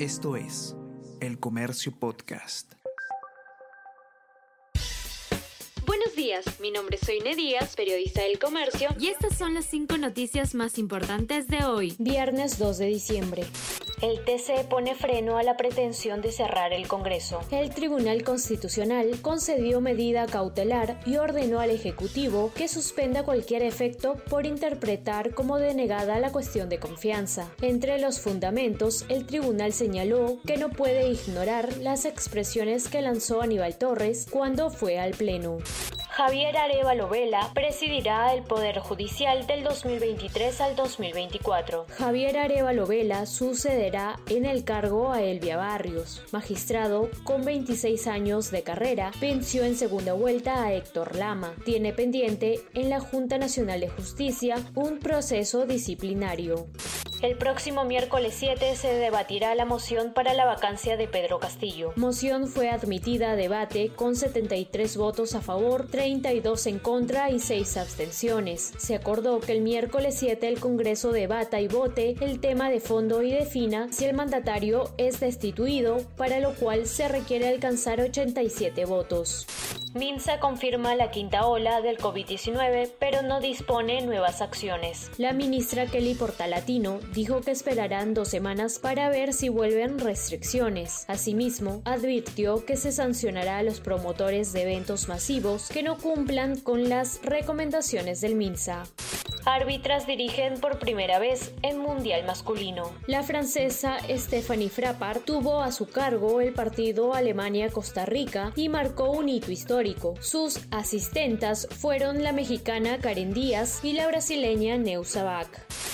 Esto es El Comercio Podcast. Buenos días, mi nombre es Soine Díaz, periodista del Comercio, y estas son las cinco noticias más importantes de hoy, viernes 2 de diciembre. El TC pone freno a la pretensión de cerrar el Congreso. El Tribunal Constitucional concedió medida cautelar y ordenó al Ejecutivo que suspenda cualquier efecto por interpretar como denegada la cuestión de confianza. Entre los fundamentos, el tribunal señaló que no puede ignorar las expresiones que lanzó Aníbal Torres cuando fue al Pleno. Javier Arevalo Vela presidirá el Poder Judicial del 2023 al 2024. Javier Arevalo Vela sucederá en el cargo a Elvia Barrios, magistrado con 26 años de carrera, venció en segunda vuelta a Héctor Lama. Tiene pendiente en la Junta Nacional de Justicia un proceso disciplinario. El próximo miércoles 7 se debatirá la moción para la vacancia de Pedro Castillo. Moción fue admitida a debate con 73 votos a favor, 32 en contra y 6 abstenciones. Se acordó que el miércoles 7 el Congreso debata y vote el tema de fondo y defina si el mandatario es destituido, para lo cual se requiere alcanzar 87 votos. Minsa confirma la quinta ola del COVID-19, pero no dispone nuevas acciones. La ministra Kelly Portalatino dijo que esperarán dos semanas para ver si vuelven restricciones. Asimismo, advirtió que se sancionará a los promotores de eventos masivos que no cumplan con las recomendaciones del MINSA. Árbitras dirigen por primera vez en Mundial Masculino. La francesa Stephanie Frappart tuvo a su cargo el partido Alemania-Costa Rica y marcó un hito histórico. Sus asistentas fueron la mexicana Karen Díaz y la brasileña Neusa Bach.